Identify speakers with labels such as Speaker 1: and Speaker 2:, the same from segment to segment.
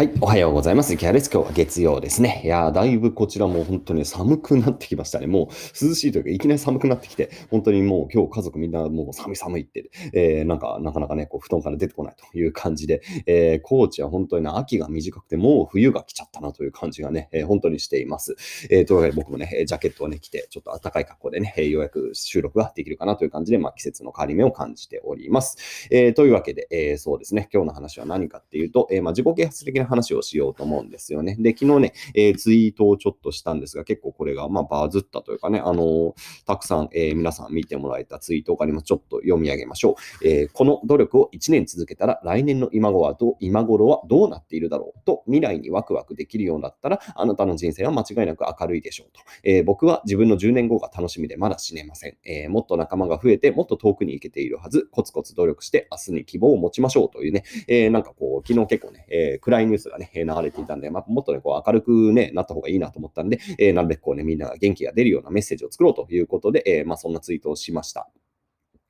Speaker 1: はい、おはようございます。キャレス。今日は月曜ですね。いやーだいぶこちらも本当に寒くなってきましたね。もう涼しいというか、いきなり寒くなってきて、本当にもう今日家族みんなもう寒い寒いって、えー、なんか、なかなかね、こう布団から出てこないという感じで、えー、高知は本当にね、秋が短くて、もう冬が来ちゃったなという感じがね、えー、本当にしています。えー、というわけで僕もね、ジャケットをね、着て、ちょっと暖かい格好でね、ようやく収録ができるかなという感じで、まあ季節の変わり目を感じております。えー、というわけで、えー、そうですね、今日の話は何かっていうと、えー、まあ自己啓発的な話をしようと思うんですよね。で、昨日ね、えー、ツイートをちょっとしたんですが、結構これが、まあ、バズったというかね、あのー、たくさん、えー、皆さん見てもらえたツイートがあります。ちょっと読み上げましょう。えこの努力を1年続けたら、来年の今頃はどう、今頃はどうなっているだろうと、未来にワクワクできるようになったら、あなたの人生は間違いなく明るいでしょうと。え僕は自分の10年後が楽しみでまだ死ねません。えもっと仲間が増えて、もっと遠くに行けているはず。コツコツ努力して、明日に希望を持ちましょうというね、えなんかこう、昨日結構ね、え暗いニュースがね、流れていたんで、まあ、もっとね、こう明るくね、なった方がいいなと思ったんで、えー、なるべくこうね、みんなが元気が出るようなメッセージを作ろうということで、えー、まあそんなツイートをしました。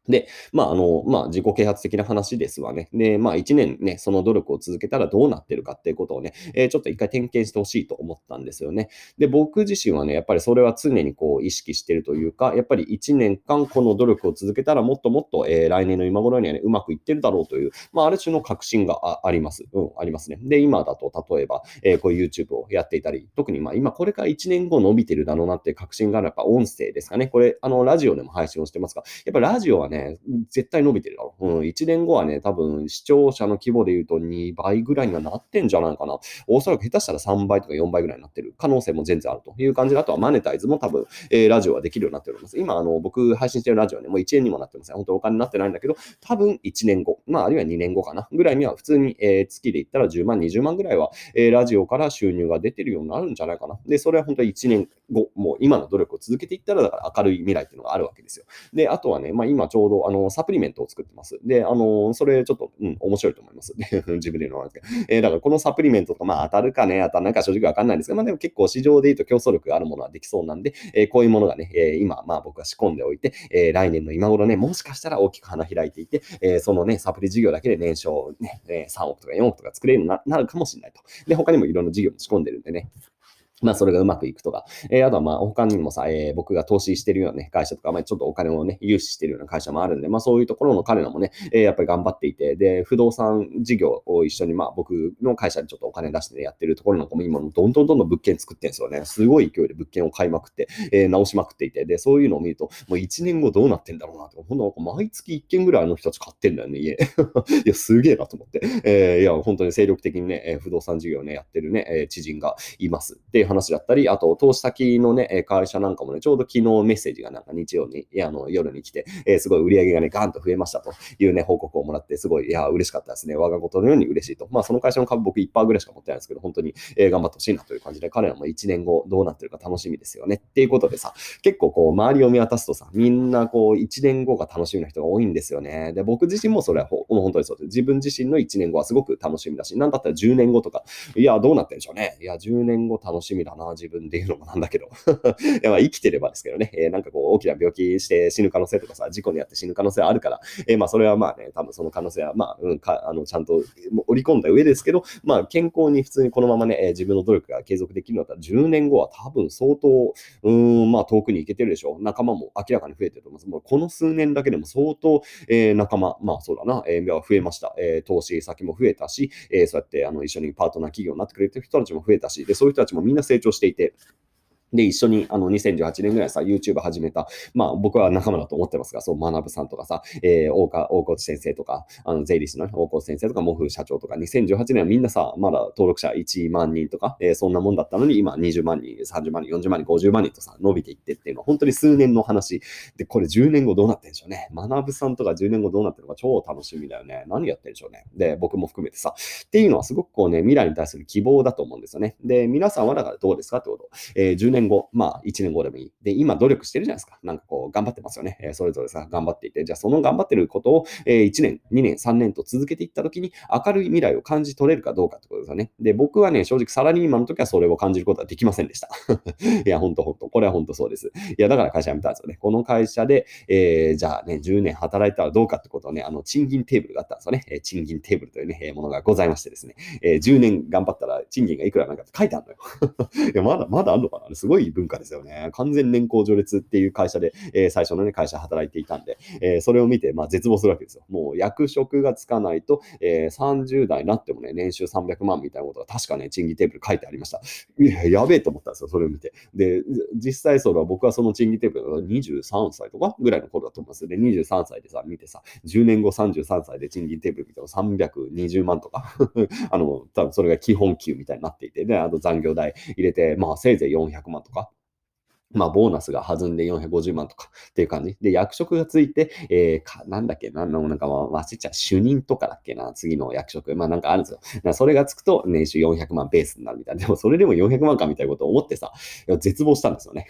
Speaker 1: で、まあ、あの、まあ、自己啓発的な話ですわね。で、まあ、1年ね、その努力を続けたらどうなってるかっていうことをね、えー、ちょっと一回点検してほしいと思ったんですよね。で、僕自身はね、やっぱりそれは常にこう意識してるというか、やっぱり1年間この努力を続けたらもっともっと、えー、来年の今頃にはね、うまくいってるだろうという、まあ、ある種の確信があります。うん、ありますね。で、今だと例えば、えー、こういう YouTube をやっていたり、特にまあ、今これから1年後伸びてるだろうなっていう確信があるやっぱ音声ですかね。これ、あの、ラジオでも配信をしてますが、やっぱラジオはね、ね絶対伸びてるだろう。うん、1年後はね、多分視聴者の規模で言うと2倍ぐらいにはなってんじゃないかな。おそらく下手したら3倍とか4倍ぐらいになってる可能性も全然あるという感じで、あとはマネタイズも多分、えー、ラジオはできるようになっております。今、あの、僕配信してるラジオはね、もう1円にもなってません。本当お金になってないんだけど、多分1年後、まあ、あるいは2年後かな、ぐらいには普通に、えー、月で言ったら10万、20万ぐらいは、えー、ラジオから収入が出てるようになるんじゃないかな。で、それは本当に1年後、もう今の努力を続けていったら、だから明るい未来っていうのがあるわけですよ。で、あとはね、まあ今ちょうどあのサプリメントを作ってます。で、あの、それちょっと、うん、面白いと思います。自分で言うのはですけど。えー、だからこのサプリメントとか、まあ当たるかね、当たらないか正直わかんないんですけど、まあでも結構市場で言うと競争力があるものはできそうなんで、えー、こういうものがね、えー、今、まあ僕は仕込んでおいて、えー、来年の今頃ね、もしかしたら大きく花開いていて、えー、そのね、サプリ事業だけで年商ね、3億とか4億とか作れるようになるかもしれないと。で、他にもいろんな事業も仕込んでるんでね、まあ、それがうまくいくとか。えー、あとは、まあ、他にもさ、えー、僕が投資してるようなね、会社とか、まあ、ちょっとお金をね、融資してるような会社もあるんで、まあ、そういうところの彼らもね、えー、やっぱり頑張っていて、で、不動産事業を一緒に、まあ、僕の会社にちょっとお金出してね、やってるところなんかも今、どんどんどんどん物件作ってんですよね。すごい勢いで物件を買いまくって、えー、直しまくっていて、で、そういうのを見ると、もう1年後どうなってんだろうなと。ほんと、毎月1件ぐらいあの人たち買ってんだよね、家。いや、すげえなと思って。えー、いや、本当に精力的にね、不動産事業をね、やってるね、え知人がいますっていう話だったり、あと、投資先のね、会社なんかもね、ちょうど昨日メッセージがなんか日曜に、いや、あの、夜に来て、えー、すごい売り上げがね、ガーンと増えましたというね、報告をもらって、すごい、いや、嬉しかったですね。我がことのように嬉しいと。まあ、その会社の株僕1%ぐらいしか持ってないんですけど、本当に、えー、頑張ってほしいなという感じで、彼らも1年後どうなってるか楽しみですよね。っていうことでさ、結構こう、周りを見渡すとさ、みんなこう、1年後が楽しみな人が多いんですよね。で、僕自身もそれはほ本当にそうです。自分自身の1年後はすごく楽しみだし、なんだったら10年後とか、いや、どうなってるんでしょうね。いや、10年後楽しみだな、自分で言うのもなんだけど。いやまあ生きてればですけどね、えー、なんかこう大きな病気して死ぬ可能性とかさ、事故に遭って死ぬ可能性はあるから、えー、まあそれはまあね、多分その可能性はまあ、うん、かあのちゃんと織り込んだ上ですけど、まあ健康に普通にこのままね、えー、自分の努力が継続できるのだったら10年後は多分相当、うん、まあ遠くに行けてるでしょう。仲間も明らかに増えてると思います。もうこの数年だけでも相当、えー、仲間、まあそうだな、えー、増えました。えー、投資先も増えたし、えー、そうやってあの一緒にパートナー企業になってくれてる人たちも増えたし、で、そういう人たちもみんな成長していて、で、一緒に、あの、2018年ぐらいさ、YouTube 始めた、まあ、僕は仲間だと思ってますが、そう、学さんとかさ、えー、大川、大河内先生とか、あの、税理士の、ね、大河内先生とか、モフ社長とか、2018年はみんなさ、まだ登録者1万人とか、えー、そんなもんだったのに、今、20万人、30万人、40万人、50万人とさ、伸びていってっていうのは、本当に数年の話。で、これ10年後どうなってんでしょうね。学さんとか10年後どうなってるのか超楽しみだよね。何やってんでしょうね。で、僕も含めてさ、っていうのはすごくこうね、未来に対する希望だと思うんですよね。で、皆さんはだからどうですかってこと。えー、10年年後、まあ1年後でもいい。で、今努力してるじゃないですか。なんかこう、頑張ってますよね。えー、それぞれさ、頑張っていて、じゃあその頑張ってることを、えー、1年、2年、3年と続けていったときに、明るい未来を感じ取れるかどうかってことですよね。で、僕はね、正直サラリーマンの時はそれを感じることはできませんでした。いや、ほんとほんと。これはほんとそうです。いや、だから会社辞めたんですよね。この会社で、えー、じゃあね、10年働いたらどうかってことをね、あの、賃金テーブルがあったんですよね。え、賃金テーブルというね、ものがございましてですね、え、10年頑張ったら賃金がいくらなんかって書いてあるのよ。いや、まだ、まだあんのかな？すごい文化ですよね。完全年功序列っていう会社で、えー、最初のね、会社働いていたんで、えー、それを見て、まあ、絶望するわけですよ。もう役職がつかないと、えー、30代になってもね、年収300万みたいなことが確かね、賃金テーブル書いてありました。いや、やべえと思ったんですよ、それを見て。で、実際それは僕はその賃金テーブルが23歳とかぐらいの頃だと思います。で、23歳でさ、見てさ、10年後33歳で賃金テーブル見ても320万とか あの、多分それが基本給みたいになっていて、で、あと残業代入れて、まあせいぜい400万とか。まあ、ボーナスが弾んで450万とかっていう感じ。で、役職がついて、えー、か、なんだっけな、なんか忘れちゃう、主任とかだっけな、次の役職。まあ、なんかあるんですよ。それがつくと、年収400万ベースになるみたいな。でも、それでも400万かみたいなことを思ってさ、いや絶望したんですよね。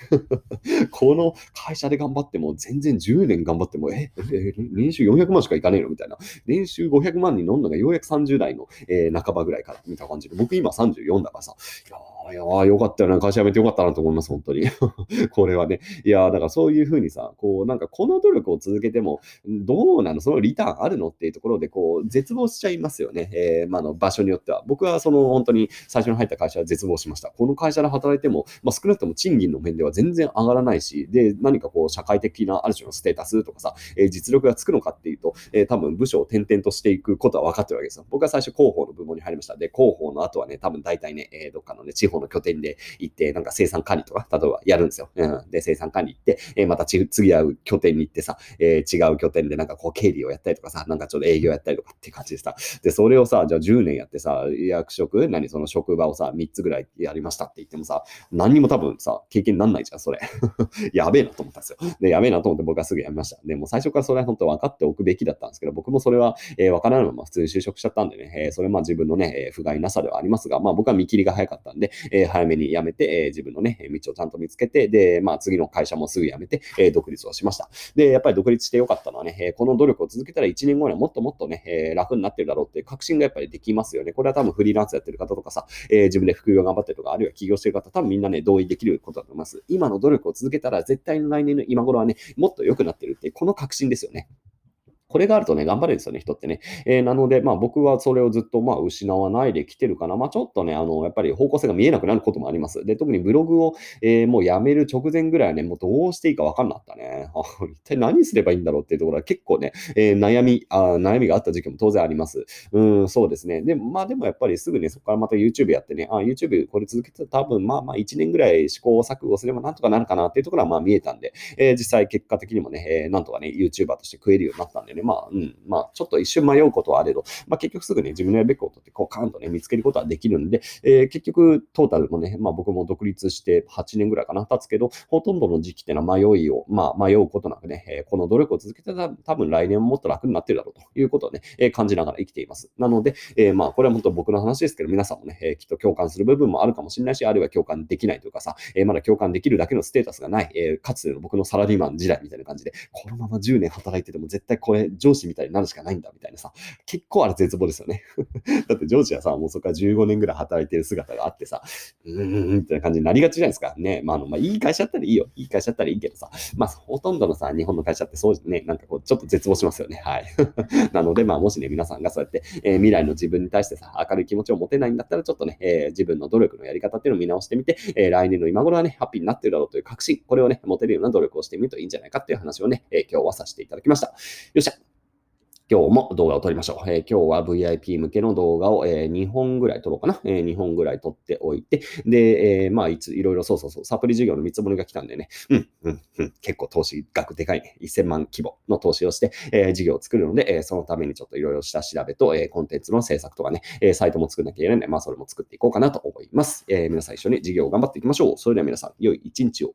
Speaker 1: この会社で頑張っても、全然10年頑張っても、え、え年収400万しかいかねえのみたいな。年収500万に飲んだがようやく30代の、えー、半ばぐらいから、みたいな感じで。僕今34だからさ、いやいやー、よかったよな、会社辞めてよかったなと思います、本当に。これはね。いや、だからそういうふうにさ、こう、なんかこの努力を続けても、どうなのそのリターンあるのっていうところで、こう、絶望しちゃいますよね。えー、まあ、の場所によっては。僕はその本当に最初に入った会社は絶望しました。この会社で働いても、まあ、少なくとも賃金の面では全然上がらないし、で、何かこう、社会的なある種のステータスとかさ、えー、実力がつくのかっていうと、えー、多分部署を転々としていくことは分かってるわけですよ。僕は最初広報の部門に入りました。で、広報の後はね、多分大体ね、え、どっかのね、地方の拠点で、行って、なんか生産管理とか、例えばやるんですよ。うん、で、生産管理行って、えー、また次会う拠点に行ってさ、えー、違う拠点でなんかこう経理をやったりとかさ、なんかちょっと営業やったりとかっていう感じでさ、で、それをさ、じゃあ10年やってさ、役職、何その職場をさ、3つぐらいやりましたって言ってもさ、何にも多分さ、経験になんないじゃん、それ。やべえなと思ったんですよ。で、やべえなと思って僕はすぐ辞めました。でも最初からそれは本当分かっておくべきだったんですけど、僕もそれは、えー、分からないまま普通に就職しちゃったんでね、えー、それまあ自分のね、えー、不甲斐なさではありますが、まあ僕は見切りが早かったんで、えー、早めに辞めて、えー、自分のね、ね、道をちゃんと見つけて、で、まあ次の会社もすぐ辞めて、えー、独立をしました。で、やっぱり独立してよかったのはね、えこの努力を続けたら1年後にはもっともっとね、え楽になってるだろうっていう確信がやっぱりできますよね。これは多分フリーランスやってる方とかさ、え自分で副業頑張ってるとか、あるいは起業してる方、多分みんなね、同意できることだと思います。今の努力を続けたら絶対に来年の今頃はね、もっと良くなってるっていう、この確信ですよね。これがあるとね、頑張れるんですよね、人ってね。えー、なので、まあ僕はそれをずっとまあ失わないで来てるかな。まあちょっとね、あの、やっぱり方向性が見えなくなることもあります。で、特にブログを、えー、もうやめる直前ぐらいはね、もうどうしていいか分かんなかったね。一体何すればいいんだろうっていうところは結構ね、えー、悩みあ、悩みがあった時期も当然あります。うん、そうですね。で、まあでもやっぱりすぐね、そこからまた YouTube やってね、あ、YouTube これ続けてたら多分まあまあ1年ぐらい試行錯誤すればなんとかなるかなっていうところはまあ見えたんで、えー、実際結果的にもね、えー、なんとかね、YouTuber として食えるようになったんでね、まあ、うん、まあ、ちょっと一瞬迷うことはあれど、まあ、結局すぐね、自分のやるべきことってこうカーンとね、見つけることはできるんで、えー、結局トータルもね、まあ僕も独立して8年ぐらいかな、経つけど、ほとんどの時期ってのは迷いを、まあ迷うことなくね、えー、この努力を続けてたら多分来年ももっと楽になってるだろうということをね、えー、感じながら生きています。なので、えー、まあこれは本当僕の話ですけど、皆さんもね、えー、きっと共感する部分もあるかもしれないし、あるいは共感できないというかさ、えー、まだ共感できるだけのステータスがない、えー、かつての僕のサラリーマン時代みたいな感じで、このまま10年働いてても絶対これ上司みたいになるしかないんだみたいなさ、結構あれ絶望ですよね。だってジョージはさ、もうそこから15年ぐらい働いてる姿があってさ、うーん、みたいな感じになりがちじゃないですか。ね。まあ、あの、まあ、いい会社だったらいいよ。いい会社だったらいいけどさ、まあ、ほとんどのさ、日本の会社ってそうね、なんかこう、ちょっと絶望しますよね。はい。なので、まあ、もしね、皆さんがそうやって、えー、未来の自分に対してさ、明るい気持ちを持てないんだったら、ちょっとね、えー、自分の努力のやり方っていうのを見直してみて、えー、来年の今頃はね、ハッピーになってるだろうという確信、これをね、持てるような努力をしてみるといいんじゃないかっていう話をね、え今日はさせていただきました。よっしゃ。今日も動画を撮りましょう。えー、今日は VIP 向けの動画を、えー、2本ぐらい撮ろうかな。えー、2本ぐらい撮っておいて、で、えー、まあ、いつ、いろいろそうそうそう、サプリ事業の見積もりが来たんでね、うん、うん、うん、結構投資額でかいね。1000万規模の投資をして、えー、事業を作るので、えー、そのためにちょっといろいろ下調べと、えー、コンテンツの制作とかね、えー、サイトも作んなきゃいけないので、まあ、それも作っていこうかなと思います。えー、皆さん一緒に事業を頑張っていきましょう。それでは皆さん、良い一日を。